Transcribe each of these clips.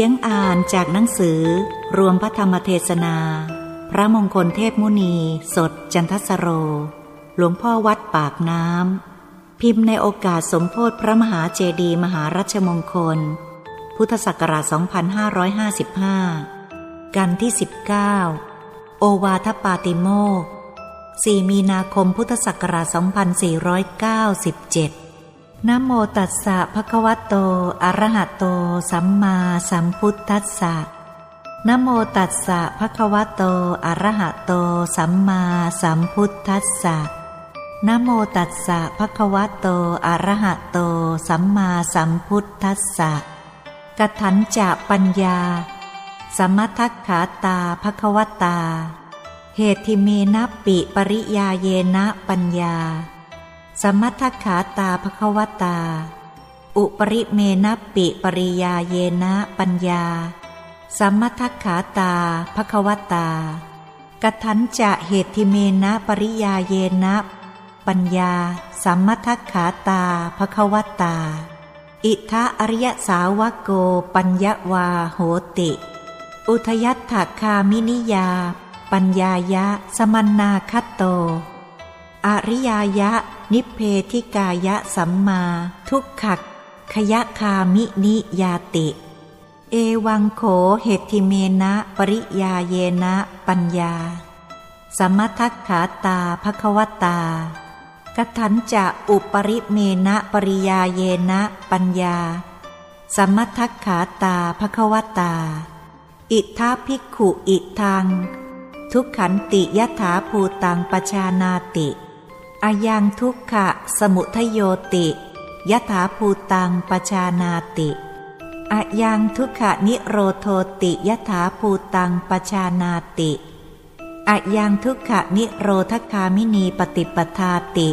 สียงอ่านจากหนังสือ รวมพระธรรมเทศนา พระมงคลเทพมุนี สดจันทสโร หลวงพ่อวัดปากน้ำ พิมพ์ในโอกาสสมโพธิพระมหาเจดีมหารัชมงคล พุทธศักราช 2555 กันที่ 19 โอวาทปาติโมก4มีนาคมพุทธศักราช 2497 นะโมตัสสะภะคะวะโต อะระหะโต สัมมาสัมพุทธัสสะนะโมตัสสะภะคะวะโต อะระหะโต สัมมาสัมพุทธัสสะนะโมตัสสะภะคะวะโต อะระหะโต สัมมาสัมพุทธัสสะกถันจะปัญญา สมัทัคขาตาภะคะวตา เหติเมนะปิปริยาเยนะปัญญา สมัทขาตาภควตา อุปริเมนะปิปริยาเยนะปัญญาสมัทขาตาภควตากทันจะเหติเมนะปริยาเยนะปัญญา สัมมัทขาตาภควตา อิทะอริยสาวโกปัญญวาโหติ อุทยัตถคามินิยา ปัญญายะ สมันนาคัตโต อริยายะ นิเพธิกายะสัมมา ทุกขักขยะคามินิยาติ เอวังโขเหติเมนะ ปริยาเยนะ ปัญญา สมทัคขาตาภควตากทันจะอุปริเมนะปริยาเยนะปัญญา สมทัคขาตาภควตา อิทาภิกขุอิทัง ทุกขันติยถาภูตังปชานาติ อายังทุกขะสมุทโยติยถาภูตังปชานาติอายังทุกขะนิโรโทติยถาภูตังปชานาติอายังทุกขะนิโรธคามินีปฏิปทาติ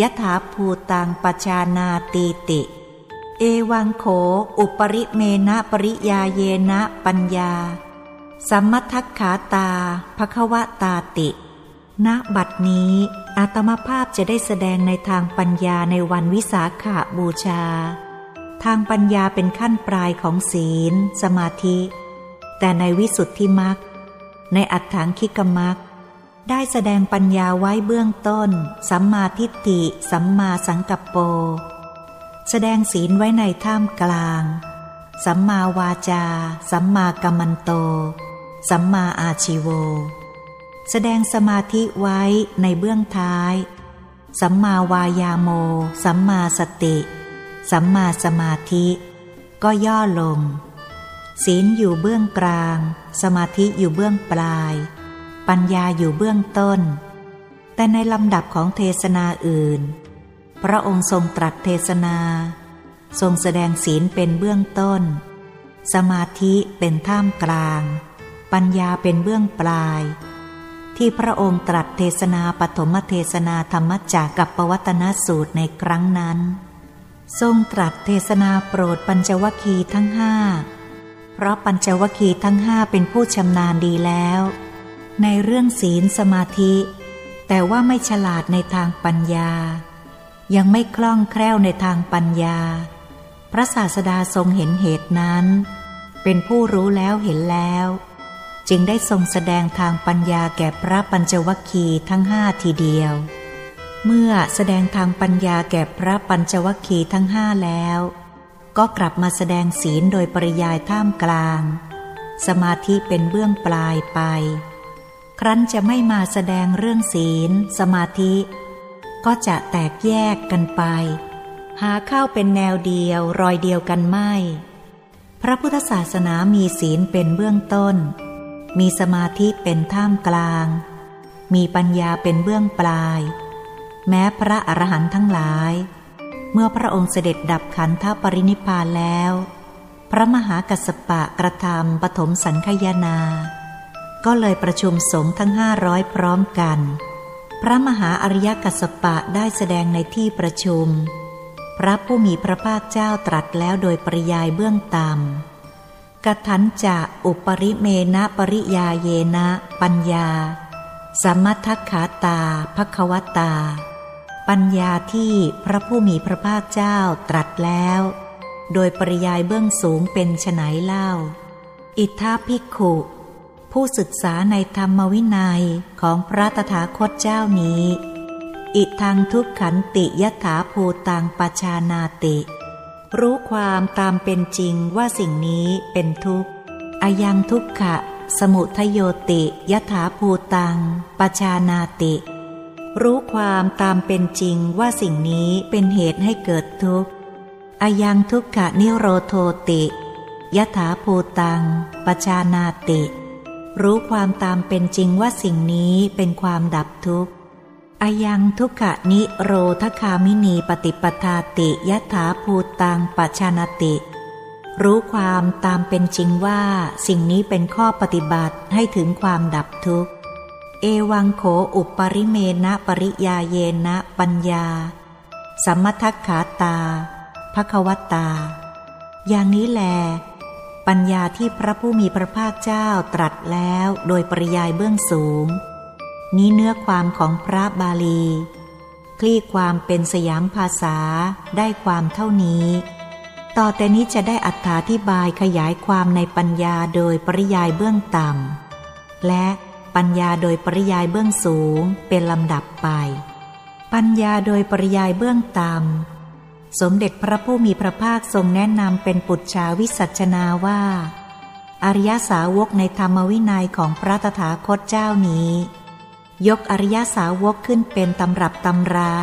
ยถาภูตังปชานาติติ เอวังโข อุปริเมนะปริยาเยนะปัญญา สัมมทัคขาตาภควตาติ ณ บัดนี้ อาตมาภาพจะได้แสดงในทางปัญญาในวันวิสาขาบูชา ทางปัญญาเป็นขั้นปลายของศีล สมาธิ แต่ในวิสุทธิมักในอัฏฐานคิกมักได้แสดงปัญญาไว้เบื้องต้น สัมมาทิฏฐิ สัมมาสังกัปโป แสดงศีลไว้ในท่ามกลาง สัมมาวาจา สัมมากัมมันโต สัมมาอาชิโว แสดงสมาธิไว้ในเบื้องท้าย สัมมาวายาโม สัมมาสติ สัมมาสมาธิ ก็ย่อลง ศีลอยู่เบื้องกลาง สมาธิอยู่เบื้องปลาย ปัญญาอยู่เบื้องต้น แต่ในลำดับของเทศนาอื่น พระองค์ทรงตรัสเทศนา ทรงแสดงศีลเป็นเบื้องต้น สมาธิเป็นท่ามกลาง ปัญญาเป็นเบื้องปลาย ที่พระองค์ตรัสเทศนาปฐมเทศนาธรรมจักกับปวัตนสูตรในครั้งนั้น ทรงตรัสเทศนาโปรดปัญจวัคคีทั้งห้าเพราะปัญจวัคคีทั้งห้าเป็นผู้ชำนาญดีแล้ว ในเรื่องศีลสมาธิ แต่ว่าไม่ฉลาดในทางปัญญา ยังไม่คล่องแคล่วในทางปัญญา พระศาสดาทรงเห็นเหตุนั้น เป็นผู้รู้แล้วเห็นแล้ว จึงได้ทรงแสดงทางปัญญาแก่พระปัญจวัคคีย์ทั้งห้าทีเดียว เมื่อแสดงทางปัญญาแก่พระปัญจวัคคีย์ทั้งห้าแล้ว ก็กลับมาแสดงศีลโดยปริยายท่ามกลาง สมาธิเป็นเบื้องปลายไป ครั้นจะไม่มาแสดงเรื่องศีล สมาธิ ก็จะแตกแยกกันไป หาเข้าเป็นแนวเดียวรอยเดียวกันไม่ พระพุทธศาสนามีศีลเป็นเบื้องต้น มีสมาธิเป็นท่ามกลาง มีปัญญาเป็นเบื้องปลาย แม้พระอรหันต์ทั้งหลาย เมื่อพระองค์เสด็จดับขันธปรินิพานแล้ว พระมหากัสปะกระทำปฐมสังคยนา ก็เลยประชุมสงฆ์ทั้งห้าร้อยพร้อมกัน พระมหาอริยกัสปะได้แสดงในที่ประชุม พระผู้มีพระภาคเจ้าตรัสแล้วโดยปริยายเบื้องต่ำ กทันจะอุปริเมนะปริยาเยนะ ปัญญาสัมมัทขาตาภควตา ปัญญาที่พระผู้มีพระภาคเจ้าตรัสแล้ว โดยปริยายเบื้องสูงเป็นฉไนเล่า อิทธาภิกขุ ผู้ศึกษาในธรรมวินัยของพระตถาคตเจ้านี้ อิทังทุกขันติยถาภูตังปชานาติ รู้ความตามเป็นจริงว่าสิ่งนี้เป็นทุกข์อายังทุกขะ สมุทโยติยถาภูตังปชานาติ รู้ความตามเป็นจริงว่าสิ่งนี้เป็นเหตุให้เกิดทุกข์อายังทุกขะนิโรโทติยถาภูตังปชานาติ รู้ความตามเป็นจริงว่าสิ่งนี้เป็นความดับทุกข์ อายังทุกขะนิโรธคามินีปฏิปทาติยถาภูตังปชานติ รู้ความตามเป็นจริงว่าสิ่งนี้เป็นข้อปฏิบัติให้ถึงความดับทุกข์ เอวังโขอุปปริเมณปริยาเยนะปัญญา สัมมทักขาตาภควตา อย่างนี้แล ปัญญาที่พระผู้มีพระภาคเจ้าตรัสแล้วโดยปริยายเบื้องสูง นี้เนื้อความของพระบาลี คลี่ความเป็นสยามภาษาได้ความเท่านี้ ต่อแต่นี้จะได้อัธาธิบายขยายความในปัญญาโดยปริยายเบื้องต่ำ และปัญญาโดยปริยายเบื้องสูงเป็นลำดับไป ปัญญาโดยปริยายเบื้องต่ำ สมเด็จพระผู้มีพระภาคทรงแนะนำเป็นปุจชาวิสัชนาว่าอริยสาวกในธรรมวินัยของพระตถาคตเจ้านี้ ยกอริยสาวกขึ้นเป็นตำรับตำรา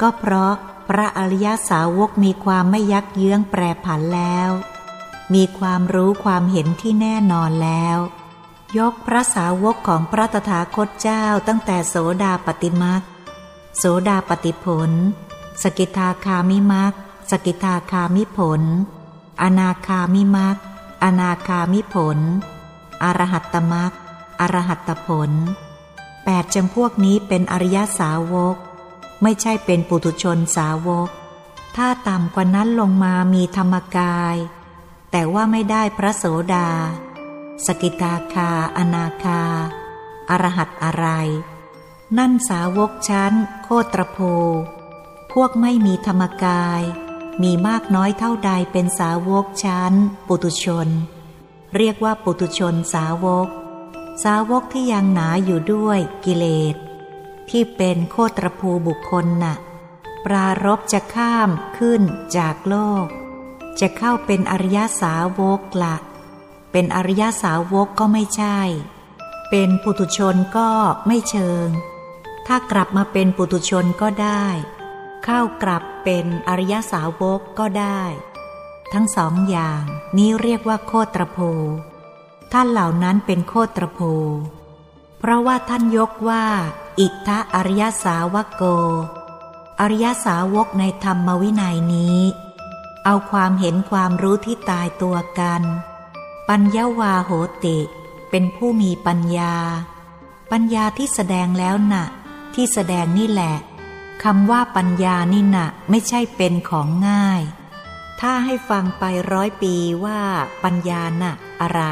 ก็เพราะพระอริยสาวกมีความไม่ยักเยื้องแปรผันแล้ว มีความรู้ความเห็นที่แน่นอนแล้ว ยกพระสาวกของพระตถาคตเจ้าตั้งแต่โสดาปติมักโสดาปติผล สกิทาคามิมักสกิทาคามิผล อนาคามิมักอนาคามิผล อรหัตตมักอรหัตตผล แปดจำพวกนี้เป็นอริยสาวก ไม่ใช่เป็นปุถุชนสาวก ถ้าต่ำกว่านั้นลงมามีธรรมกาย แต่ว่าไม่ได้พระโสดา สกิตาคา อนาคา อรหัตอะไร นั่นสาวกชั้น โคตรโพพวกไม่มีธรรมกาย มีมากน้อยเท่าใดเป็นสาวกชั้น ปุตุชน เรียกว่าปุตุชนสาวก สาวกที่ยังหนาอยู่ด้วยกิเลส ที่เป็นโคตรภูบุคคลน่ะ ปรารบจะข้ามขึ้นจากโลก จะเข้าเป็นอริยสาวกละ เป็นอริยสาวกก็ไม่ใช่ เป็นปุตุชนก็ไม่เชิง ถ้ากลับมาเป็นปุตุชนก็ได้ เข้ากลับเป็นอริยสาวกก็ได้ ทั้งสองอย่างนี้เรียกว่าโคตรโพ ท่านเหล่านั้นเป็นโคตรโพเพราะว่าท่านยกว่า อิทธะอริยสาวกโก อริยสาวกในธรรมวินัยนี้ เอาความเห็นความรู้ที่ตายตัวกัน ปัญญาวาโหติ เป็นผู้มีปัญญา ปัญญาที่แสดงแล้วนะ่ะ ที่แสดงนี่แหละคำว่าปัญญานี่นะ่ะไม่ใช่เป็นของง่าย ถ้าให้ฟังไปร้อยปีว่าปัญญาน่ะอะไร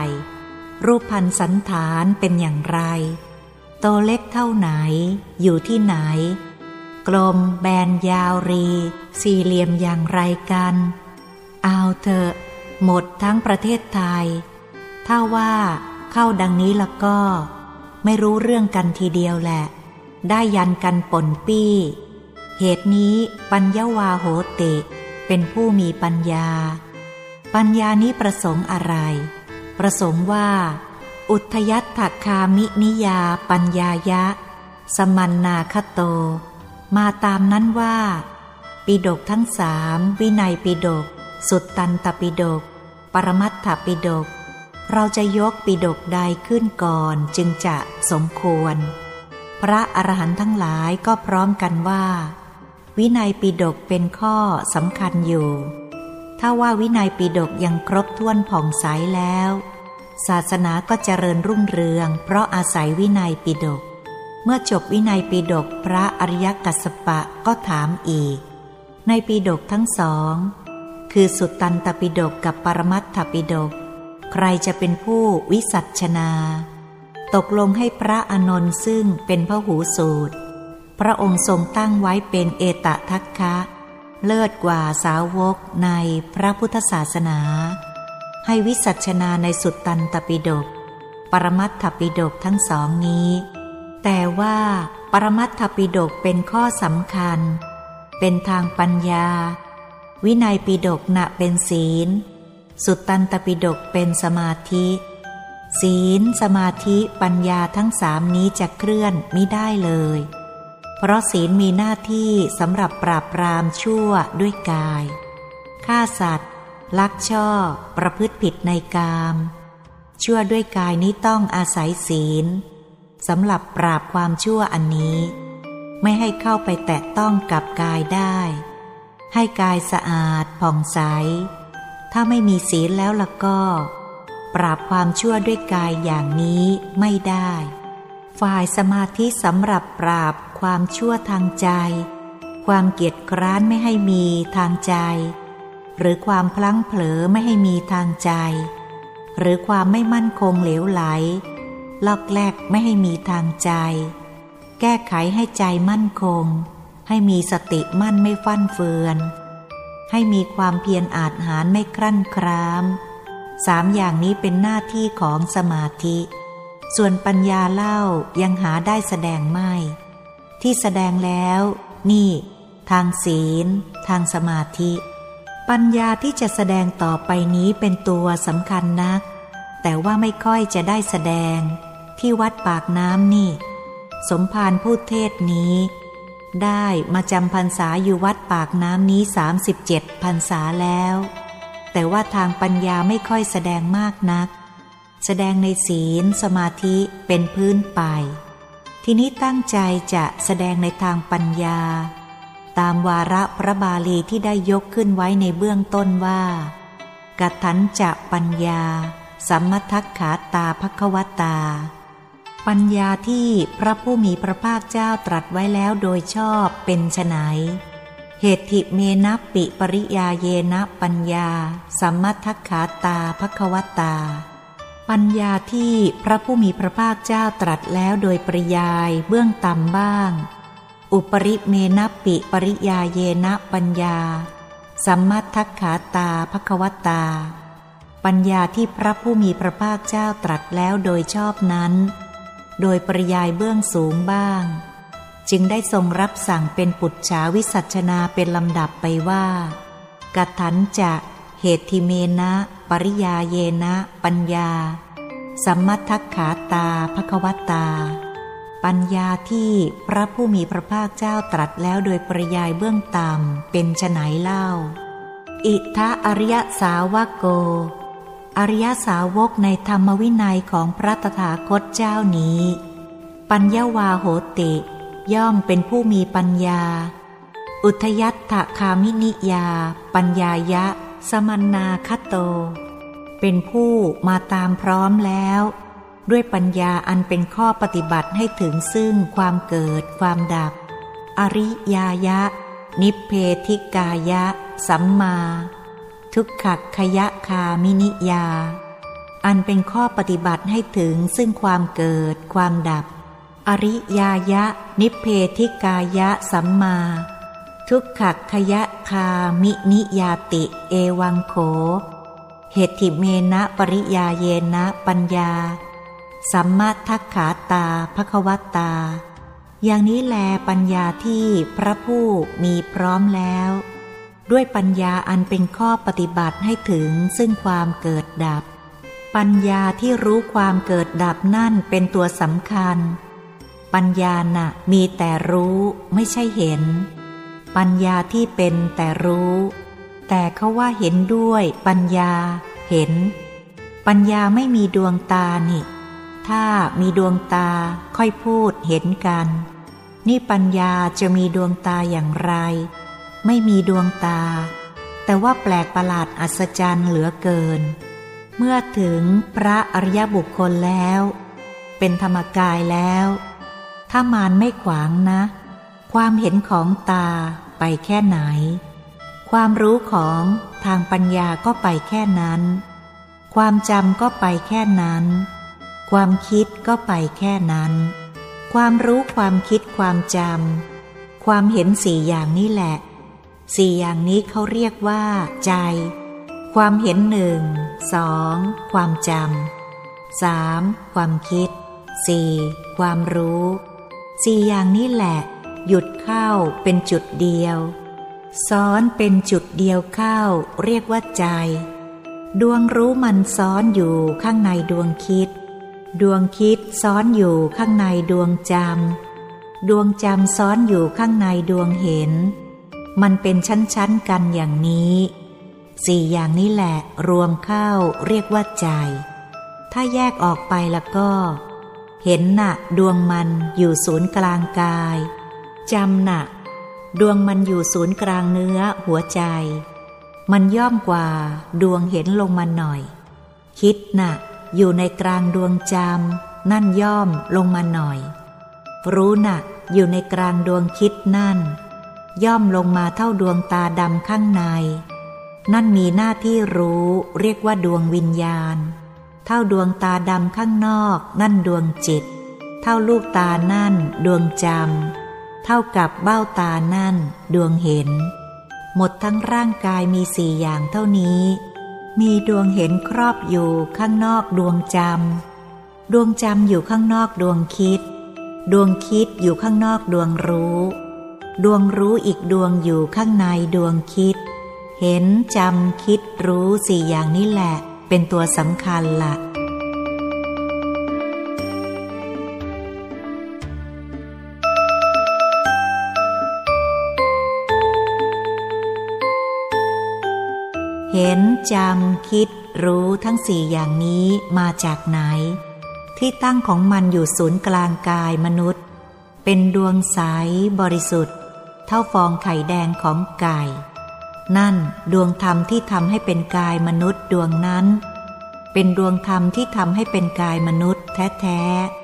รูปพันสันฐานเป็นอย่างไร โตเล็กเท่าไหน อยู่ที่ไหน กลมแบนยาวรี สี่เหลี่ยมอย่างไรกัน เอาเถอะ หมดทั้งประเทศไทย ถ้าว่าเข้าดังนี้แล้วก็ ไม่รู้เรื่องกันทีเดียวแหละ ได้ยันกันปนปี้ เหตุนี้ปัญญาวาโหติ เป็นผู้มีปัญญา ปัญญานี้ประสงค์อะไร ประสงค์ว่า อุทยัตถคามินิยาปัญญายะ สมันนาคโต มาตามนั้นว่า ปิดกทั้งสามวินัยปิดก สุตตันตปิดก ปรมัตถปิดก เราจะยกปิดกใดขึ้นก่อนจึงจะสมควร พระอรหันต์ทั้งหลายก็พร้อมกันว่า วินัยปิดกเป็นข้อสำคัญอยู่ ถ้าว่าวินัยปิดกยังครบถ้วนผ่องใสแล้ว ศาสนาก็เจริญรุ่งเรือง เพราะอาศัยวินัยปิดก เมื่อจบวินัยปิดกพระอริยกัสสปะก็ถามอีก ในปิดกทั้งสอง คือสุตตันตปิดกกับปรมัตถปิดก ใครจะเป็นผู้วิสัชนา ตกลงให้พระอนนท์ซึ่งเป็นพระหูสูตร พระองค์ทรงตั้งไว้เป็นเอตทัคคะ เลิศกว่าสาวกในพระพุทธศาสนา ให้วิสัชนาในสุดตันตปิฎกปรมัตถปิฎกทั้งสองนี้ แต่ว่าปรมัตถปิฎกเป็นข้อสำคัญ เป็นทางปัญญา วินัยปิฎกณะเป็นศีล สุดตันตปิฎกเป็นสมาธิ ศีลสมาธิปัญญาทั้งสามนี้จะเคลื่อนไม่ได้เลย เพราะศีลมีหน้าที่สำหรับปราบปรามชั่วด้วยกาย ฆ่าสัตว์ ลักช่อ ประพฤติผิดในกาม ชั่วด้วยกายนี้ต้องอาศัยศีลสำหรับปราบความชั่วอันนี้ ไม่ให้เข้าไปแตะต้องกับกายได้ ให้กายสะอาดผ่องใส ถ้าไม่มีศีลแล้วล่ะก็ ปราบความชั่วด้วยกายอย่างนี้ไม่ได้ ฝ่ายสมาธิสำหรับปราบ ความชั่วทางใจ ความเกียจคร้านไม่ให้มีทางใจ หรือความพลั้งเผลอไม่ให้มีทางใจ หรือความไม่มั่นคงเหลวไหล ลอกแลกไม่ให้มีทางใจ แก้ไขให้ใจมั่นคง ให้มีสติมั่นไม่ฟั่นเฟือน ให้มีความเพียรอาจหารไม่ครั่นครามสามอย่างนี้เป็นหน้าที่ของสมาธิ ส่วนปัญญาเล่ายังหาได้แสดงไม่ ที่แสดงแล้ว นี่ ทางศีล ทางสมาธิ ปัญญาที่จะแสดงต่อไปนี้เป็นตัวสำคัญนัก แต่ว่าไม่ค่อยจะได้แสดง ที่วัดปากน้ำนี่ สมภารผู้เทศนี้ ได้มาจำพรรษาอยู่วัดปากน้ำนี้สามสิบเจ็ดพรรษาแล้ว แต่ว่าทางปัญญาไม่ค่อยแสดงมากนัก แสดงในศีลสมาธิเป็นพื้นไป ทีนี้ตั้งใจจะแสดงในทางปัญญา ตามวาระพระบาลีที่ได้ยกขึ้นไว้ในเบื้องต้นว่ากัตันจะปัญญา สัมมทักขาตาภควตา ปัญญาที่พระผู้มีพระภาคเจ้าตรัสไว้แล้วโดยชอบเป็นไฉนเหตุิเมนะปิปริยาเยนะปัญญา สัมมทักขาตาภควตา ปัญญาที่พระผู้มีพระภาคเจ้าตรัสแล้วโดยปริยายเบื้องต่ำบ้าง อุปริเมนะปิปริยาเยนะปัญญา สัมมัทักขาตาภควตา ปัญญาที่พระผู้มีพระภาคเจ้าตรัสแล้วโดยชอบนั้น โดยปริยายเบื้องสูงบ้าง จึงได้ทรงรับสั่งเป็นปุจฉาวิสัชนาเป็นลำดับไปว่า กัถันจะเหตุทิเมนะ ปริยาเยนะ ปัญญา สัมมัทักขาตาภควตา ปัญญาที่พระผู้มีพระภาคเจ้าตรัสแล้วโดยปริยายเบื้องต่ำเป็นไฉนเล่า อิทะอริยสาวกโก อริยสาวกในธรรมวินัยของพระตถาคตเจ้านี้ ปัญญาวาโหติ ย่อมเป็นผู้มีปัญญา อุทยัตถคามินิยา ปัญญายะสมันนาคโต เป็นผู้มาตามพร้อมแล้ว ด้วยปัญญาอันเป็นข้อปฏิบัติให้ถึงซึ่งความเกิดความดับ อริยายะ นิเพธิกายะ สัมมา ทุกขักขยะคามินิยา อันเป็นข้อปฏิบัติให้ถึงซึ่งความเกิดความดับ อริยายะ นิเพธิกายะ สัมมา ทุกขักขยะคามินิยาติ เอวังโข เหตถิเมนะปริยาเยนะปัญญา สัมมาทักขาตาภควตา อย่างนี้แลปัญญาที่พระผู้มีพร้อมแล้ว ด้วยปัญญาอันเป็นข้อปฏิบัติให้ถึงซึ่งความเกิดดับ ปัญญาที่รู้ความเกิดดับนั่นเป็นตัวสำคัญ ปัญญาน่ะมีแต่รู้ไม่ใช่เห็น ปัญญาที่เป็นแต่รู้ แต่เขาว่าเห็นด้วยปัญญาเห็น ปัญญาไม่มีดวงตานี่ ถ้ามีดวงตาค่อยพูดเห็นกัน นี่ปัญญาจะมีดวงตาอย่างไร ไม่มีดวงตา แต่ว่าแปลกประหลาดอัศจรรย์เหลือเกิน เมื่อถึงพระอริยบุคคลแล้ว เป็นธรรมกายแล้ว ถ้ามานไม่ขวางนะ ความเห็นของตาไปแค่ไหน ความรู้ของทางปัญญาก็ไปแค่นั้น ความจำก็ไปแค่นั้น ความคิดก็ไปแค่นั้น ความรู้ความคิดความจำความเห็นสี่อย่างนี้แหละ สี่อย่างนี้เขาเรียกว่า ใจ ความเห็นหนึ่งสองความจำสามความคิดสี่ความรู้ สี่อย่างนี้แหละ หยุดเข้าเป็นจุดเดียว ซ้อนเป็นจุดเดียวเข้า เรียกว่าใจ ดวงรู้มันซ้อนอยู่ข้างในดวงคิด ดวงคิดซ้อนอยู่ข้างในดวงจำดวงจำซ้อนอยู่ข้างในดวงเห็น มันเป็นชั้นๆกันอย่างนี้สี่อย่างนี้แหละรวมเข้าเรียกว่าใจ ถ้าแยกออกไปแล้วก็ เห็นหนักดวงมันอยู่ศูนย์กลางกายจำหนัก ดวงมันอยู่ศูนย์กลางเนื้อหัวใจ มันย่อมกว่าดวงเห็นลงมาหน่อย คิดหนักอยู่ในกลางดวงจำนั่นย่อมลงมาหน่อย รู้หนักอยู่ในกลางดวงคิดนั่น ย่อมลงมาเท่าดวงตาดำข้างใน นั่นมีหน้าที่รู้เรียกว่าดวงวิญญาณ เท่าดวงตาดำข้างนอก นั่นดวงจิต เท่าลูกตานั่นดวงจำ เท่ากับเบ้าตานั่นดวงเห็น หมดทั้งร่างกายมีสี่อย่างเท่านี้ มีดวงเห็นครอบอยู่ข้างนอกดวงจำดวงจำอยู่ข้างนอกดวงคิด ดวงคิดอยู่ข้างนอกดวงรู้ ดวงรู้อีกดวงอยู่ข้างในดวงคิด เห็นจำคิดรู้สี่อย่างนี้แหละ เป็นตัวสำคัญละเจำคิดรู้ทั้งสี่อย่างนี้มาจากไหน ที่ตั้งของมันอยู่ศูนย์กลางกายมนุษย์ เป็นดวงใสบริสุทธิ์ เท่าฟองไข่แดงของไก่ นั่นดวงธรรมที่ทำให้เป็นกายมนุษย์ดวงนั้น เป็นดวงธรรมที่ทำให้เป็นกายมนุษย์แท้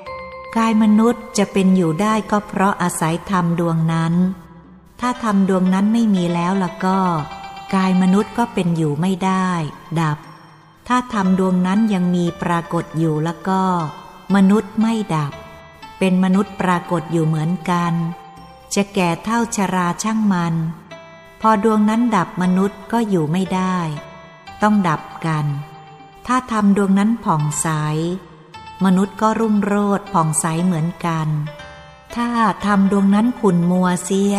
ๆกายมนุษย์จะเป็นอยู่ได้ก็เพราะอาศัยธรรมดวงนั้น ถ้าธรรมดวงนั้นไม่มีแล้วล่ะก็ กายมนุษย์ก็เป็นอยู่ไม่ได้ ดับ ถ้าธรรมดวงนั้นยังมีปรากฏอยู่แล้วก็ มนุษย์ไม่ดับ เป็นมนุษย์ปรากฏอยู่เหมือนกัน จะแก่เท่าชราช่างมัน พอดวงนั้นดับมนุษย์ก็อยู่ไม่ได้ ต้องดับกัน ถ้าทำดวงนั้นผ่องใส มนุษย์ก็รุ่งโรดผ่องใสเหมือนกัน ถ้าทำดวงนั้นขุนมัวเสีย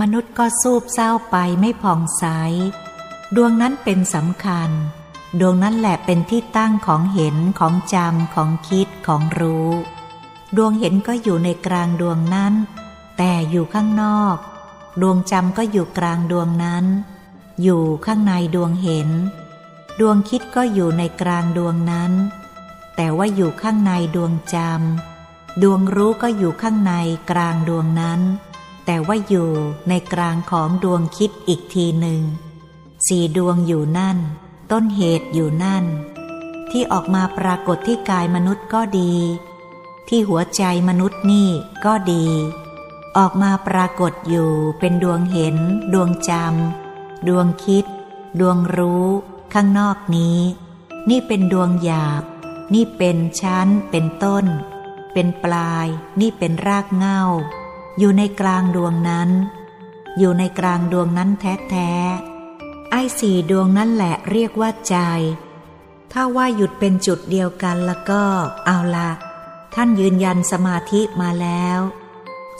มนุษย์ก็สูบเศร้าไปไม่ผ่องใส ดวงนั้นเป็นสำคัญ ดวงนั้นแหละเป็นที่ตั้งของเห็นของจำของคิดของรู้ ดวงเห็นก็อยู่ในกลางดวงนั้น แต่อยู่ข้างนอก ดวงจำก็อยู่กลางดวงนั้น อยู่ข้างในดวงเห็น ดวงคิดก็อยู่ในกลางดวงนั้น แต่ว่าอยู่ข้างในดวงจำดวงรู้ก็อยู่ข้างในกลางดวงนั้น แต่ว่าอยู่ในกลางของดวงคิดอีกทีหนึ่งสี่ดวงอยู่นั่น ต้นเหตุอยู่นั่น ที่ออกมาปรากฏที่กายมนุษย์ก็ดี ที่หัวใจมนุษย์นี่ก็ดี ออกมาปรากฏอยู่เป็นดวงเห็น ดวงจำดวงคิด ดวงรู้ ข้างนอกนี้ นี่เป็นดวงหยาบ นี่เป็นชั้น เป็นต้น เป็นปลาย นี่เป็นรากเงา อยู่ในกลางดวงนั้น อยู่ในกลางดวงนั้นแท้แท้ไอ้สี่ดวงนั่นแหละเรียกว่าใจ ถ้าว่าหยุดเป็นจุดเดียวกันแล้วก็เอาละท่านยืนยันสมาธิมาแล้ว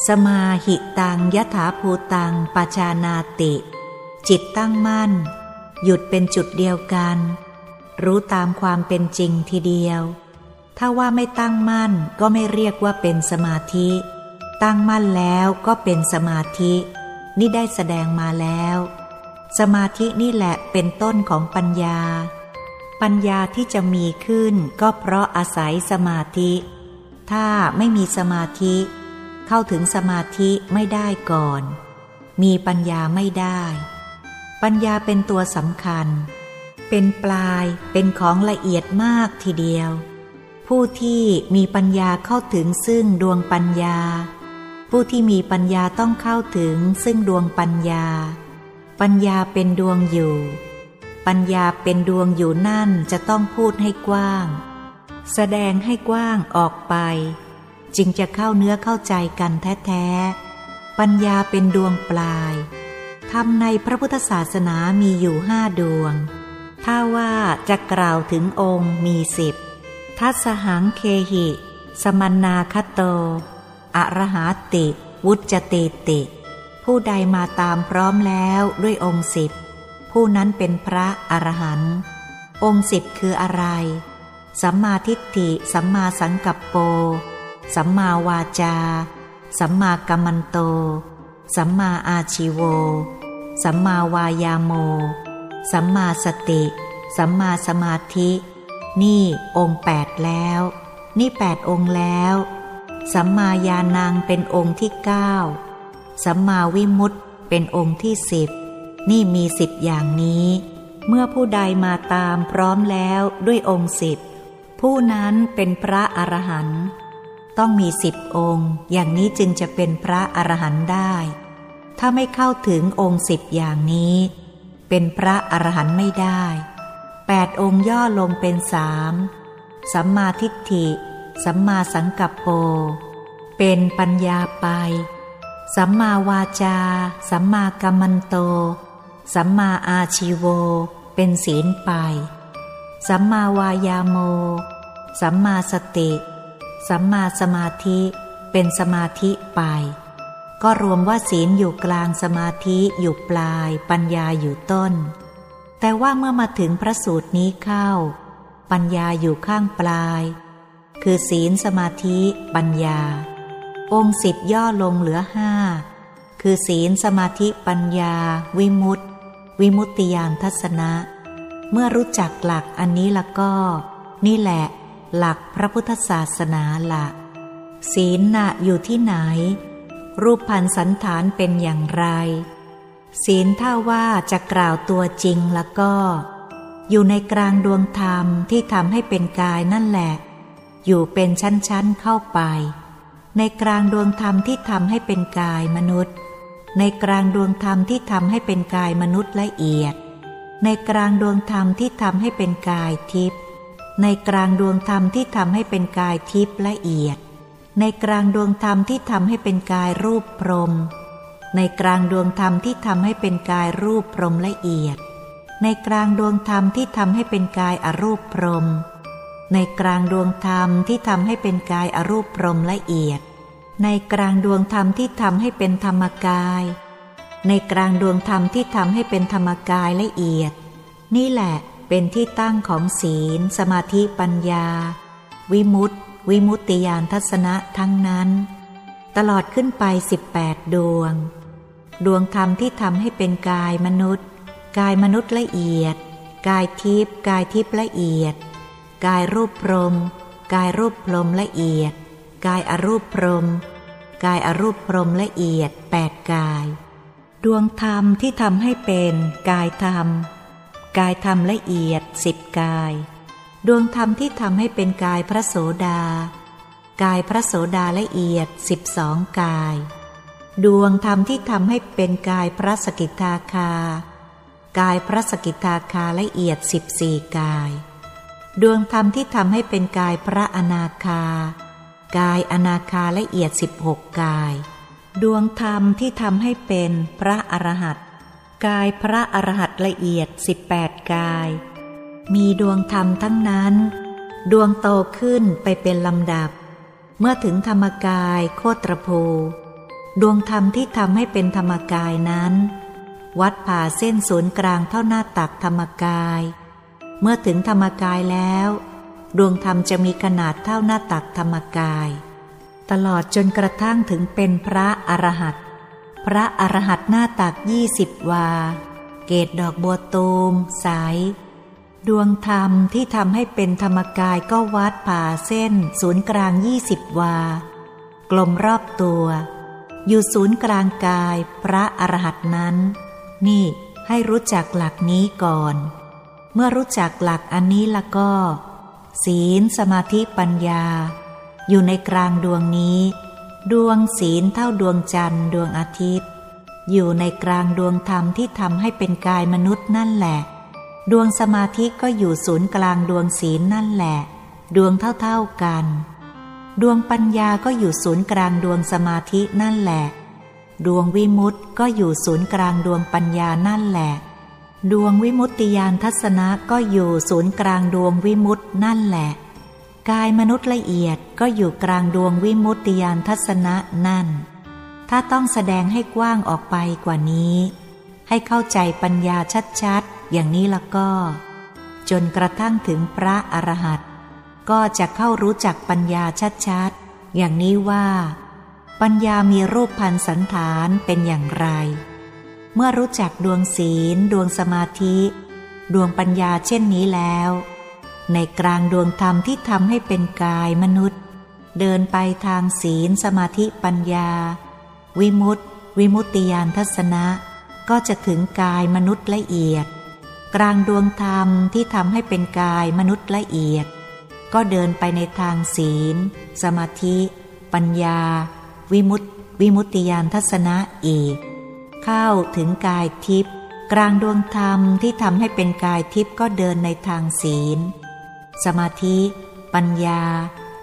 สมาหิตังยถาภูตังปชานาติ จิตตั้งมั่น หยุดเป็นจุดเดียวกัน รู้ตามความเป็นจริงทีเดียว ถ้าว่าไม่ตั้งมั่นก็ไม่เรียกว่าเป็นสมาธิ ตั้งมั่นแล้วก็เป็นสมาธิ นี่ได้แสดงมาแล้ว สมาธินี่แหละเป็นต้นของปัญญา ปัญญาที่จะมีขึ้นก็เพราะอาศัยสมาธิ ถ้าไม่มีสมาธิ เข้าถึงสมาธิไม่ได้ก่อน มีปัญญาไม่ได้ ปัญญาเป็นตัวสำคัญ เป็นปลายเป็นของละเอียดมากทีเดียวผู้ที่มีปัญญาเข้าถึงซึ่งดวงปัญญา ผู้ที่มีปัญญาต้องเข้าถึงซึ่งดวงปัญญา ปัญญาเป็นดวงอยู่ ปัญญาเป็นดวงอยู่นั่นจะต้องพูดให้กว้าง แสดงให้กว้างออกไป จึงจะเข้าเนื้อเข้าใจกันแท้ๆ ปัญญาเป็นดวงปลายถธรรมในพระพุทธศาสนามีอยู่ห้าดวง ถ้าว่าจะกล่าวถึงองค์มีสิบทัศหังเคหิ สมณนาคโต อรหาติ วุจติติ ผู้ใดมาตามพร้อมแล้วด้วยองค์สิบผู้นั้นเป็นพระอรหันต์องค์สิบคืออะไร สัมมาทิฏฐิ สัมมาสังกัปโป สัมมาวาจา สัมมากัมมันโต สัมมาอาชิโว สัมมาวายาโม สัมมาสติ สัมมาสมาธิ นี่องค์แปดแล้ว นี่แปดองค์แล้ว สัมมาญาณังเป็นองค์ที่เก้าสัมมาวิมุตติเป็นองค์ที่สิบนี่มีสิบอย่างนี้ เมื่อผู้ใดมาตามพร้อมแล้วด้วยองค์สิบผู้นั้นเป็นพระอรหันต์ต้องมีสิบองค์ อย่างนี้จึงจะเป็นพระอรหันต์ได้ ถ้าไม่เข้าถึงองค์สิบอย่างนี้ เป็นพระอรหันต์ไม่ได้แปดองค์ย่อลงเป็นสามสัมมาทิฏฐิ สัมมาสังกัปโป เป็นปัญญาไป สัมมาวาจา สัมมากัมมันโต สัมมาอาชีโว เป็นศีลไป สัมมาวายาโม สัมมาสติ สัมมาสมาธิ เป็นสมาธิไป ก็รวมว่าศีลอยู่กลางสมาธิอยู่ปลาย ปัญญาอยู่ต้น แต่ว่าเมื่อมาถึงพระสูตรนี้เข้า ปัญญาอยู่ข้างปลาย คือศีลสมาธิปัญญา องค์สิบย่อลงเหลือห้าคือศีลสมาธิปัญญา วิมุตติ วิมุตติยานทัศนะ เมื่อรู้จักหลักอันนี้ละก็ นี่แหละ หลักพระพุทธศาสนาละศีลน่ะอยู่ที่ไหน รูปพันสันฐานเป็นอย่างไร ศีลถ้าว่าจะกล่าวตัวจริงแล้วก็ อยู่ในกลางดวงธรรมที่ทำให้เป็นกายนั่นแหละ อยู่เป็นชั้นๆเข้าไป ในกลางดวงธรรมที่ทำให้เป็นกายมนุษย์ ในกลางดวงธรรมที่ทำให้เป็นกายมนุษย์ละเอียด ในกลางดวงธรรมที่ทำให้เป็นกายทิพย์ในกลางดวงธรรมที่ทำให้เป็นกายทิพย์ละเอียด ในกลางดวงธรรมที่ทำให้เป็นกายรูปพรหมในกลางดวงธรรมที่ทำให้เป็นกายรูปพรหมละเอียด ในกลางดวงธรรมที่ทำให้เป็นกายอรูปพรหม ในกลางดวงธรรมที่ทำให้เป็นกายอรูปพรมละเอียด ในกลางดวงธรรมที่ทำให้เป็นธรรมกาย ในกลางดวงธรรมที่ทำให้เป็นธรรมกายละเอียด นี่แหละเป็นที่ตั้งของศีล สมาธิปัญญา วิมุตติ วิมุตติยานทัศนะทั้งนั้น ตลอดขึ้นไปสิบแปดดวง ดวงธรรมที่ทำให้เป็นกายมนุษย์ กายมนุษย์ละเอียด กายทิพย์กายทิพย์ละเอียด กายรูปพรม กายรูปพรมละเอียด กายอรูปพรม กายอรูปพรมละเอียดแปดกาย ดวงธรรมที่ทำให้เป็นกายธรรม กายธรรมละเอียดสิบกาย ดวงธรรมที่ทำให้เป็นกายพระโสดา กายพระโสดาละเอียดสิบสองกาย ดวงธรรมที่ทำให้เป็นกายพระสกิทาคา กายพระสกิทาคาละเอียดสิบสี่กาย ดวงธรรมที่ทำให้เป็นกายพระอนาคา กายอนาคาละเอียดสิบหกกาย ดวงธรรมที่ทำให้เป็นพระอรหันต์กายพระอรหันต์ละเอียดสิบแปดกาย มีดวงธรรมทั้งนั้น ดวงโตขึ้นไปเป็นลำดับ เมื่อถึงธรรมกายโคตรภู ดวงธรรมที่ทำให้เป็นธรรมกายนั้น วัดผ่าเส้นศูนย์กลางเท่าหน้าตักธรรมกาย เมื่อถึงธรรมกายแล้ว ดวงธรรมจะมีขนาดเท่าหน้าตักธรรมกาย ตลอดจนกระทั่งถึงเป็นพระอรหันต์พระอรหันต์หน้าตักยี่สิบวา เกตดอกบัวตูมใสดวงธรรมที่ทำให้เป็นธรรมกายก็วัดผ่าเส้น ศูนย์กลางยี่สิบวา กลมรอบตัว อยู่ศูนย์กลางกายพระอรหันต์นั้น นี่ให้รู้จักหลักนี้ก่อน เมื่อรู้จักหลักอันนี้ละก็ ศีลสมาธิปัญญา อยู่ในกลางดวงนี้ ดวงศีลเท่าดวงจันทร์ดวงอาทิตย์ อยู่ในกลางดวงธรรมที่ทำให้เป็นกายมนุษย์นั่นแหละ ดวงสมาธิก็อยู่ศูนย์กลางดวงศีลนั่นแหละ ดวงเท่าๆกัน ดวงปัญญาก็อยู่ศูนย์กลางดวงสมาธินั่นแหละ ดวงวิมุตต์ก็อยู่ศูนย์กลางดวงปัญญานั่นแหละ ดวงวิมุตติยานทัศนะก็อยู่ศูนย์กลางดวงวิมุตต์นั่นแหละ กายมนุษย์ละเอียดก็อยู่กลางดวงวิมุตติยานทัศนะนั่น ถ้าต้องแสดงให้กว้างออกไปกว่านี้ ให้เข้าใจปัญญาชัดๆ อย่างนี้ละก็ จนกระทั่งถึงพระอรหันต์ก็จะเข้ารู้จักปัญญาชัดๆ อย่างนี้ว่า ปัญญามีรูปพันสันฐานเป็นอย่างไร มื่อรู้จักดวงศีล ดวงสมาธิ ดวงปัญญาเช่นนี้แล้ว ในกลางดวงธรรมที่ทำให้เป็นกายมนุษย์ เดินไปทางศีล สมาธิปัญญา วิมุตติ วิมุตติยานทัศนะ ก็จะถึงกายมนุษย์ละเอียด กลางดวงธรรมที่ทำให้เป็นกายมนุษย์ละเอียด ก็เดินไปในทางศีล สมาธิ ปัญญา วิมุตติวิมุตติยานทัศนะอีก เข้าถึงกายทิพย์กลางดวงธรรมที่ทำให้เป็นกายทิพย์ก็เดินในทางศีล สมาธิ ปัญญา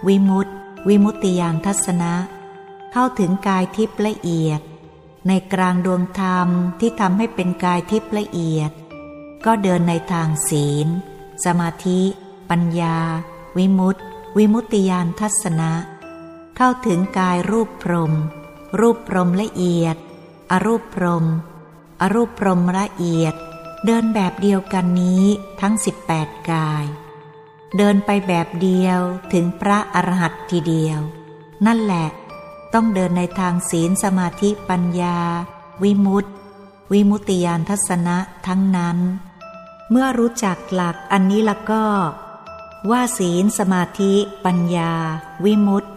วิมุตติ วิมุตติยานทัศนะ เข้าถึงกายทิพย์ละเอียด ในกลางดวงธรรมที่ทำให้เป็นกายทิพย์ละเอียด ก็เดินในทางศีล สมาธิ ปัญญา วิมุตติ วิมุตติยานทัศนะ เข้าถึงกายรูปพรม รูปพรมละเอียด อรูปพรม อรูปพรมละเอียด เดินแบบเดียวกันนี้ทั้ง 18 กาย เดินไปแบบเดียวถึงพระอรหันต์ทีเดียว นั่นแหละ ต้องเดินในทางศีลสมาธิปัญญา วิมุตติ วิมุตติยานทัศนะทั้งนั้น เมื่อรู้จักหลักอันนี้ละก็ ว่าศีลสมาธิ ปัญญา วิมุตติ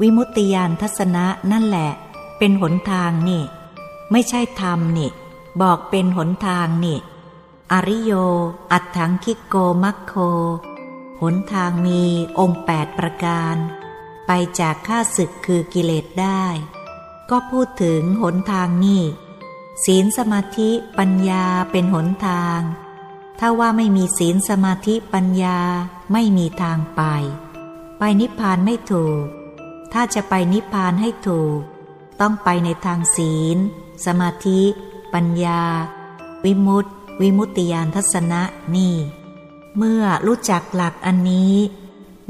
วิมุตติยานทัศนะนั่นแหละ เป็นหนทางนี่ ไม่ใช่ธรรมนี่ บอกเป็นหนทางนี่ อริโย อัตถังคิโกมัคโค หนทางมีองค์แปดประการ ไปจากข้าศึกคือกิเลสได้ ก็พูดถึงหนทางนี้ศีลสมาธิปัญญาเป็นหนทาง ถ้าว่าไม่มีศีลสมาธิปัญญาไม่มีทางไป ไปนิพพานไม่ถูก ถ้าจะไปนิพพานให้ถูก ต้องไปในทางศีล สมาธิ ปัญญา วิมุตติ วิมุตติยานทัศนะนี่ เมื่อรู้จักหลักอันนี้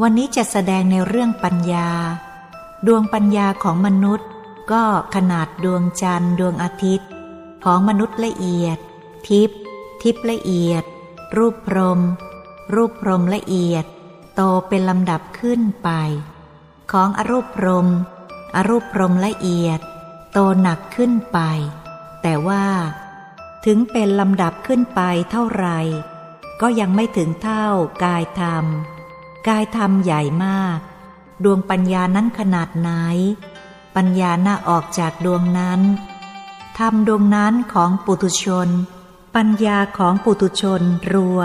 วันนี้จะแสดงในเรื่องปัญญา ดวงปัญญาของมนุษย์ ก็ขนาดดวงจันทร์ดวงอาทิตย์ ของมนุษย์ละเอียด ทิพทิพละเอียด รูปพรม รูปพรมละเอียด โตเป็นลำดับขึ้นไป ของอรูปพรม อรูปพรมละเอียด โตหนักขึ้นไป แต่ว่า ถึงเป็นลำดับขึ้นไปเท่าไร ก็ยังไม่ถึงเท่ากายธรรม กายธรรมใหญ่มาก ดวงปัญญานั้นขนาดไหน ปัญญาหน่าออกจากดวงนั้นธรรมดวงนั้นของปุถุชน ปัญญาของปุถุชนรัว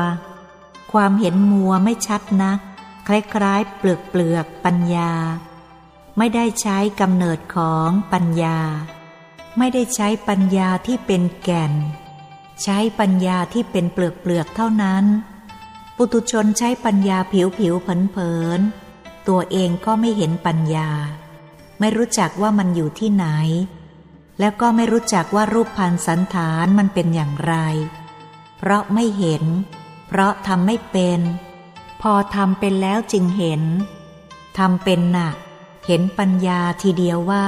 ความเห็นมัวไม่ชัดนัก คล้ายๆเปลือกเปลือกปัญญา ไม่ได้ใช้กำเนิดของปัญญา ไม่ได้ใช้ปัญญาที่เป็นแก่น ใช้ปัญญาที่เป็นเปลือกเปลือกเท่านั้น ปุตุชนใช้ปัญญาผิวผิวเผินเผินตัวเองก็ไม่เห็นปัญญา ไม่รู้จักว่ามันอยู่ที่ไหน แล้วก็ไม่รู้จักว่ารูปพันสันฐานมันเป็นอย่างไร เพราะไม่เห็น เพราะทำไม่เป็น พอทำเป็นแล้วจึงเห็นทำเป็นหนัก เห็นปัญญาทีเดียวว่า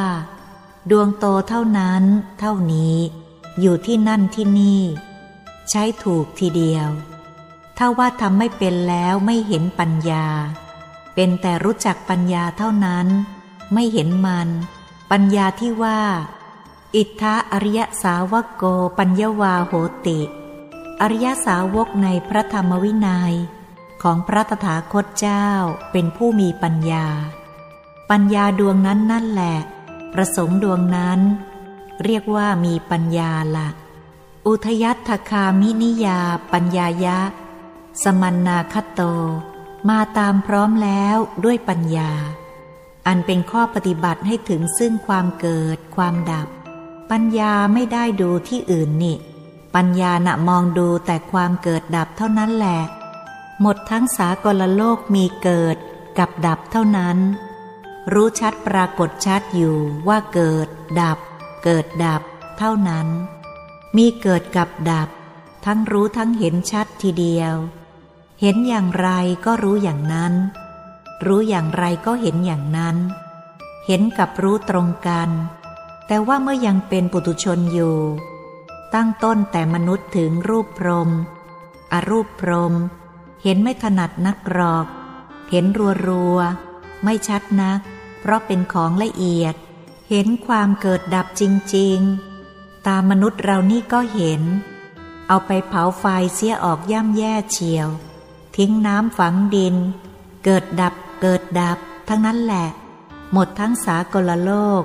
ดวงโตเท่านั้น เท่านี้ อยู่ที่นั่นที่นี่ ใช้ถูกทีเดียว ถ้าว่าทำไม่เป็นแล้วไม่เห็นปัญญา เป็นแต่รู้จักปัญญาเท่านั้น ไม่เห็นมัน ปัญญาที่ว่า อิทธาอริยสาวกโกปัญญวาโหติ อริยสาวกในพระธรรมวินัยของพระตถาคตเจ้าเป็นผู้มีปัญญา ปัญญาดวงนั้นนั่นแหละ ประสงค์ดวงนั้น เรียกว่ามีปัญญาละอุทยัตถคามินิยา ปัญญายะ สมันนาคโต มาตามพร้อมแล้วด้วยปัญญา อันเป็นข้อปฏิบัติให้ถึงซึ่งความเกิดความดับ ปัญญาไม่ได้ดูที่อื่นนี่ ปัญญาณะมองดูแต่ความเกิดดับเท่านั้นแหละ หมดทั้งสากลโลกมีเกิดกับดับเท่านั้น รู้ชัดปรากฏชัดอยู่ว่าเกิด ดับ เกิดดับ เท่านั้น มีเกิดกับดับ ทั้งรู้ทั้งเห็นชัดทีเดียว เห็นอย่างไรก็รู้อย่างนั้น รู้อย่างไรก็เห็นอย่างนั้น เห็นกับรู้ตรงกัน แต่ว่าเมื่อยังเป็นปุถุชนอยู่ ตั้งต้นแต่มนุษย์ถึงรูปพรมอรูปพรม เห็นไม่ถนัดนักกรอก เห็นรัวรัวไม่ชัดนัก เพราะเป็นของละเอียด เห็นความเกิดดับจริง ๆ ตามมนุษย์เรานี่ก็เห็น เอาไปเผาไฟเสียออกย่ำแย่เฉียว ทิ้งน้ำฝังดิน เกิดดับเกิดดับ ทั้งนั้นแหละ หมดทั้งสากลโลก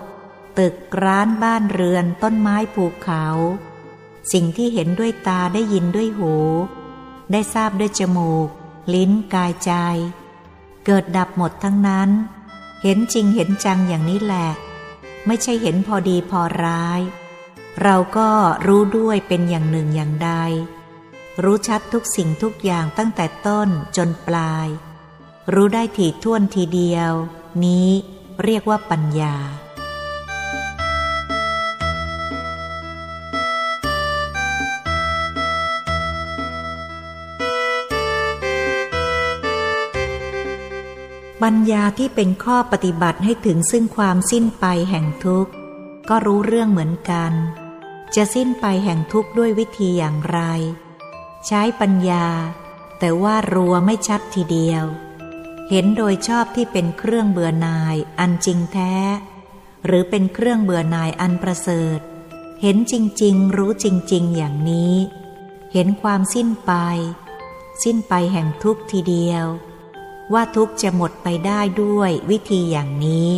ตึกร้านบ้านเรือนต้นไม้ภูเขา สิ่งที่เห็นด้วยตาได้ยินด้วยหู ได้ทราบด้วยจมูก ลิ้นกายใจ เกิดดับหมดทั้งนั้น เห็นจริงเห็นจังอย่างนี้แหละ ไม่ใช่เห็นพอดีพอร้าย เราก็รู้ด้วยเป็นอย่างหนึ่งอย่างใด รู้ชัดทุกสิ่งทุกอย่างตั้งแต่ต้นจนปลาย รู้ได้ถี่ถ้วนทีเดียว นี้เรียกว่าปัญญา ปัญญาที่เป็นข้อปฏิบัติให้ถึงซึ่งความสิ้นไปแห่งทุกข์ ก็รู้เรื่องเหมือนกัน จะสิ้นไปแห่งทุกข์ด้วยวิธีอย่างไร ใช้ปัญญา แต่ว่ารัวไม่ชัดทีเดียว เห็นโดยชอบที่เป็นเครื่องเบื่อหน่ายอันจริงแท้ หรือเป็นเครื่องเบื่อหน่ายอันประเสริฐ เห็นจริงๆ รู้จริง ๆ อย่างนี้ เห็นความสิ้นไป สิ้นไปแห่งทุกข์ทีเดียว ว่าทุกจะหมดไปได้ด้วยวิธีอย่างนี้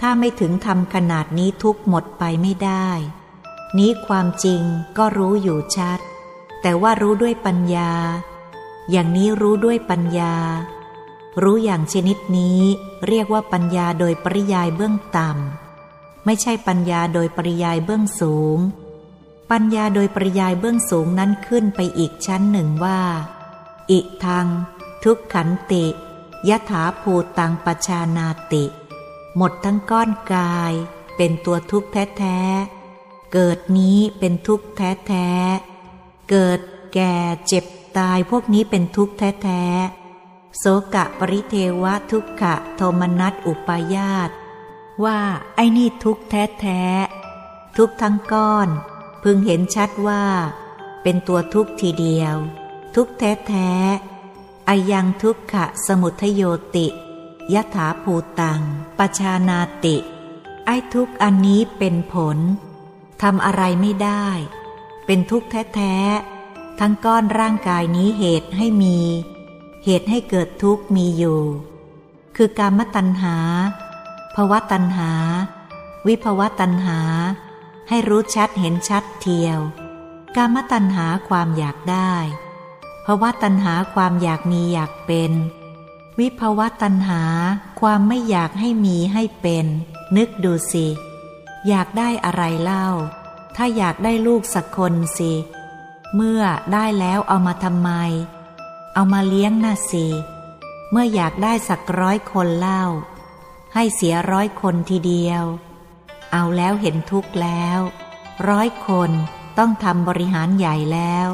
ถ้าไม่ถึงทำขนาดนี้ทุกหมดไปไม่ได้ นี้ความจริงก็รู้อยู่ชัด แต่ว่ารู้ด้วยปัญญา อย่างนี้รู้ด้วยปัญญา รู้อย่างชนิดนี้เรียกว่าปัญญาโดยปริยายเบื้องต่ำ ไม่ใช่ปัญญาโดยปริยายเบื้องสูง ปัญญาโดยปริยายเบื้องสูงนั้นขึ้นไปอีกชั้นหนึ่งว่า อิทัง ทุกขันติยถาภูตังปชานาติ หมดทั้งก้อนกายเป็นตัวทุกข์แท้ๆ เกิดนี้เป็นทุกข์แท้ๆ เกิดแก่เจ็บตายพวกนี้เป็นทุกข์แท้ๆ โสกะปริเทวะทุกขะโทมนัสอุปายาต ว่าไอ้นี่ทุกข์แท้ๆ ทุกทั้งก้อน พึงเห็นชัดว่า เป็นตัวทุกข์ทีเดียว ทุกขแท้ๆ อายังทุกขะสมุทโยติยถาภูตังปชานาติ ไอ้ทุกอันนี้เป็นผลทำอะไรไม่ได้ เป็นทุกข์แท้ๆ ทั้งก้อนร่างกายนี้เหตุให้มี เหตุให้เกิดทุกข์มีอยู่ คือการมตัณหาภวะตัณหา วิภวะตัณหา ให้รู้ชัดเห็นชัดเทียว การมตัณหาความอยากได้ ภาวะตัณหาความอยากมีอยากเป็น วิภาวะตัณหาความไม่อยากให้มีให้เป็น นึกดูสิ อยากได้อะไรเล่า ถ้าอยากได้ลูกสักคนสิ เมื่อได้แล้วเอามาทำไม เอามาเลี้ยงน่ะสิ เมื่ออยากได้สักร้อยคนเล่า ให้เสียร้อยคนทีเดียว เอาแล้วเห็นทุกข์แล้ว ร้อยคนต้องทำบริหารใหญ่แล้ว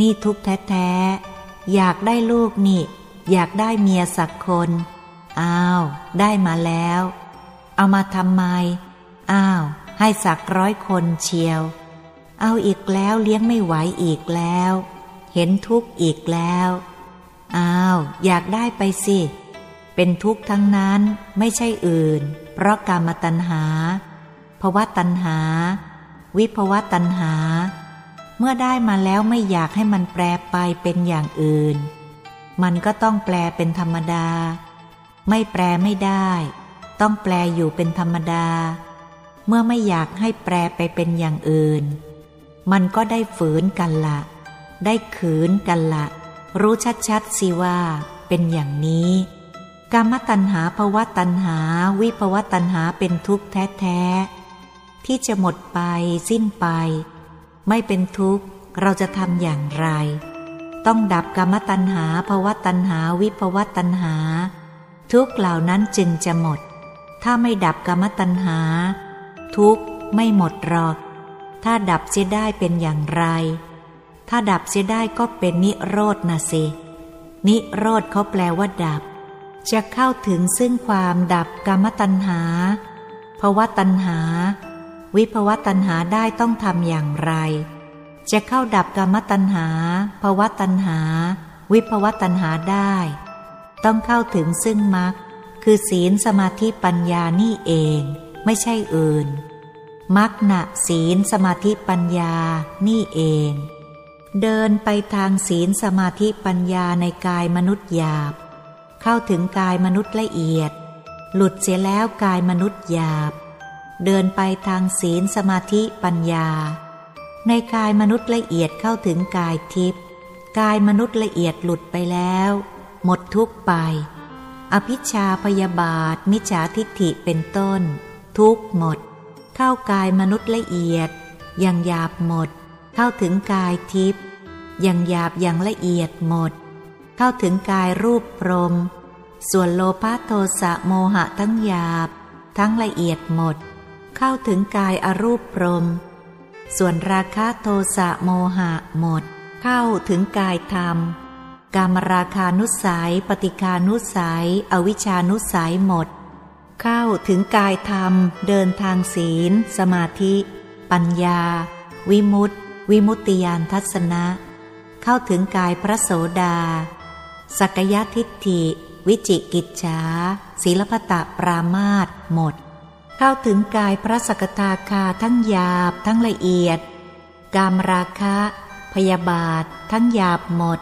นี่ทุกแท้ๆ อยากได้ลูกนี่ อยากได้เมียสักคน อ้าว ได้มาแล้ว เอามาทำไม อ้าว ให้สักร้อยคนเชียว เอาอีกแล้วเลี้ยงไม่ไหวอีกแล้ว เห็นทุกข์อีกแล้ว อ้าว อยากได้ไปสิ เป็นทุกข์ทั้งนั้นไม่ใช่อื่น เพราะกรรมตัณหาภวะตัณหา วิภวะตัณหา เมื่อได้มาแล้วไม่อยากให้มันแปลไปเป็นอย่างอื่น มันก็ต้องแปลเป็นธรรมดา ไม่แปลไม่ได้ ต้องแปลอยู่เป็นธรรมดา เมื่อไม่อยากให้แปลไปเป็นอย่างอื่น มันก็ได้ฝืนกันละ ได้ขืนกันละ รู้ชัดๆสิว่า เป็นอย่างนี้กรรมตัณหาภวะตัณหา วิภวะตัณหาเป็นทุกข์แท้ ๆ ที่จะหมดไปสิ้นไป ไม่เป็นทุกข์เราจะทำอย่างไร ต้องดับกรรมตัณหาภวตัณหาวิภวตัณหา ทุกเหล่านั้นจึงจะหมด ถ้าไม่ดับกรรมตัณหา ทุกไม่หมดหรอก ถ้าดับเสียได้เป็นอย่างไร ถ้าดับเสียได้ก็เป็นนิโรธนะสินิโรธเขาแปลว่าดับ จะเข้าถึงซึ่งความดับกรรมตัณหาภวะตัณหา วิภวตัณหาได้ต้องทำอย่างไร จะเข้าดับกรรมตัณหา ภวะตัณหา วิภวตัณหาได้ ต้องเข้าถึงซึ่งมรรคคือศีลสมาธิปัญญานี่เอง ไม่ใช่อื่นมักนะศีลสมาธิปัญญานี่เอง เดินไปทางศีลสมาธิปัญญาในกายมนุษย์หยาบ เข้าถึงกายมนุษย์ละเอียด หลุดเสียแล้วกายมนุษย์หยาบ เดินไปทางศีลสมาธิปัญญา ในกายมนุษย์ละเอียดเข้าถึงกายทิพย์กายมนุษย์ละเอียดหลุดไปแล้ว หมดทุกไป อภิชาพยาบาท มิจฉาทิฏฐิเป็นต้น ทุกหมด เข้ากายมนุษย์ละเอียด อย่างหยาบหมด เข้าถึงกายทิพย์อย่างหยาบอย่างละเอียดหมด เข้าถึงกายรูปพรม ส่วนโลภะโทสะโมหะทั้งหยาบ ทั้งละเอียดหมด เข้าถึงกายอรูปพรม ส่วนราคะโทสะโมหะหมด เข้าถึงกายธรรม กามราคานุสัย ปฏิคานุสัย อวิชานุสัยหมด เข้าถึงกายธรรม เดินทางศีล สมาธิ ปัญญา วิมุตติ วิมุตติยานทัศนะ เข้าถึงกายพระโสดา สักยทิฏฐิ วิจิกิจฉาศีลพตะปรามาตหมด เข้าถึงกายพระสกทาคาทั้งหยาบทั้งละเอียด กามราคะ พยาบาท ทั้งหยาบหมด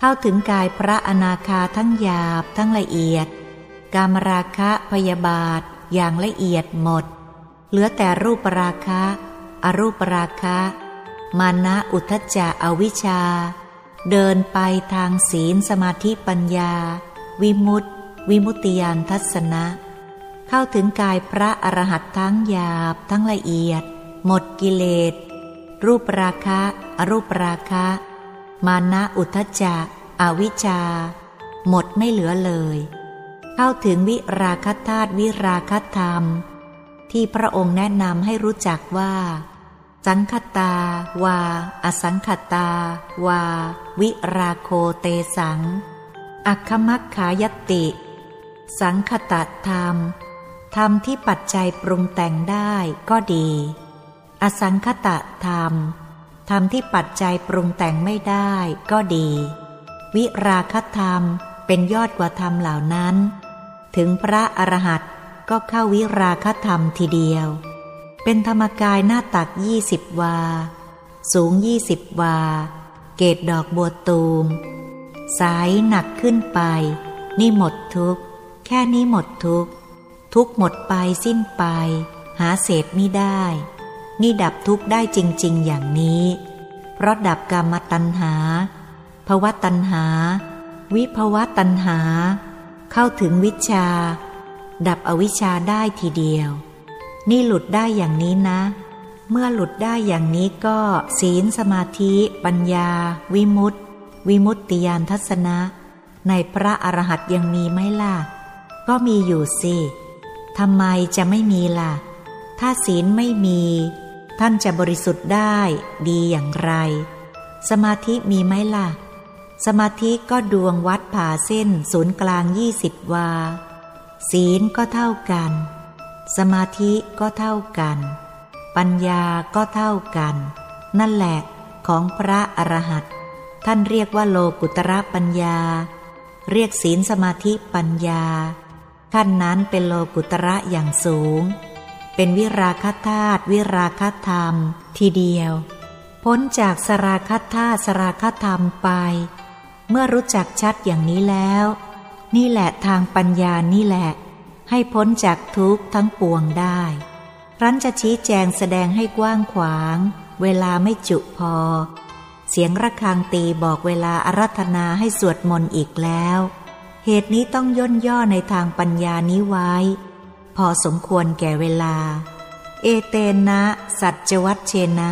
เข้าถึงกายพระอนาคาทั้งหยาบทั้งละเอียด กามราคะพยาบาทอย่างละเอียดหมด เหลือแต่รูปราคะ อรูปราคะ มานะอุทจจะอวิชชา เดินไปทางศีลสมาธิปัญญา วิมุตติ วิมุตติยานทัศนะ เข้าถึงกายพระอรหัตทั้งหยาบทั้งละเอียด หมดกิเลส รูปราคะ อรูปราคะ มานะอุทจจะอวิชชา หมดไม่เหลือเลย เข้าถึงวิราคธาตุวิราคธรรม ที่พระองค์แนะนำให้รู้จักว่า สังคตา วา อสังคตา วา วิราโคเตสัง อัคมัคขายติ สังคตธรรม ธรรมที่ปัจจัยปรุงแต่งได้ก็ดี อสังคตธรรม ธรรมที่ปัจจัยปรุงแต่งไม่ได้ก็ดี วิราคธรรมเป็นยอดกว่าธรรมเหล่านั้น ถึงพระอรหันต์ก็เข้าวิราคธรรมทีเดียว เป็นธรรมกายหน้าตักยี่สิบวา สูงยี่สิบวา เกตดอกบัวตูม สายหนักขึ้นไป นี่หมดทุกข์ แค่นี้หมดทุกข์ ทุกหมดไปสิ้นไป หาเศษไม่ได้ นี่ดับทุกได้จริง ๆ อย่างนี้ เพราะดับกรรมตัณหาภวะตัณหา วิภวะตัณหา เข้าถึงวิชา ดับอวิชาได้ทีเดียว นี่หลุดได้อย่างนี้นะ เมื่อหลุดได้อย่างนี้ก็ศีลสมาธิ ปัญญา วิมุตติ วิมุตติยานทัศนะ ในพระอรหันต์ยังมีไหมล่ะ ก็มีอยู่สิ ทำไมจะไม่มีล่ะ ถ้าศีลไม่มี ท่านจะบริสุทธิ์ได้ดีอย่างไร สมาธิมีไหมล่ะ สมาธิก็ดวงวัดผ่าเส้นศูนย์กลางยี่สิบวา ศีลก็เท่ากัน สมาธิก็เท่ากัน ปัญญาก็เท่ากัน นั่นแหละของพระอรหันต์ท่านเรียกว่าโลกุตระปัญญา เรียกศีลสมาธิปัญญา ขั้นนั้นเป็นโลกุตระอย่างสูง เป็นวิราคธาตุวิราคธรรม ทีเดียว พ้นจากสราคธาตุสราคธรรมไป เมื่อรู้จักชัดอย่างนี้แล้ว นี่แหละทางปัญญานี่แหละ ให้พ้นจากทุกข์ทั้งปวงได้รั้นจะชี้แจงแสดงให้กว้างขวาง เวลาไม่จุพอ เสียงระฆังตีบอกเวลาอารัธนาให้สวดมนต์อีกแล้ว เหตุนี้ต้องย่นย่อในทางปัญญานี้ไว้ พอสมควรแก่เวลา เอเตนะ สัจวัตเชนะ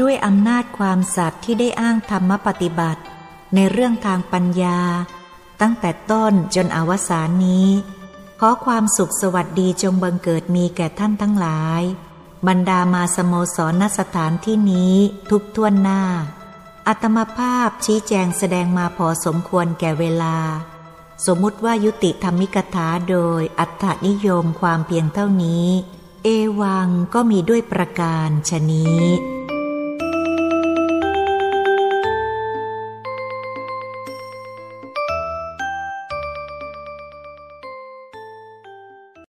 ด้วยอำนาจความสัตย์ที่ได้อ้างธรรมปฏิบัติ ในเรื่องทางปัญญา ตั้งแต่ต้นจนอวสานนี้ ขอความสุขสวัสดีจงบังเกิดมีแก่ท่านทั้งหลาย บรรดามาสโมสรณสถานที่นี้ทุกท่วนหน้าอัตมภาพชี้แจงแสดงมาพอสมควรแก่เวลา สมมุติว่ายุติธรรมิกถาโดยอัตถนิยมความเพียงเท่านี้ เอวังก็มีด้วยประการชนี้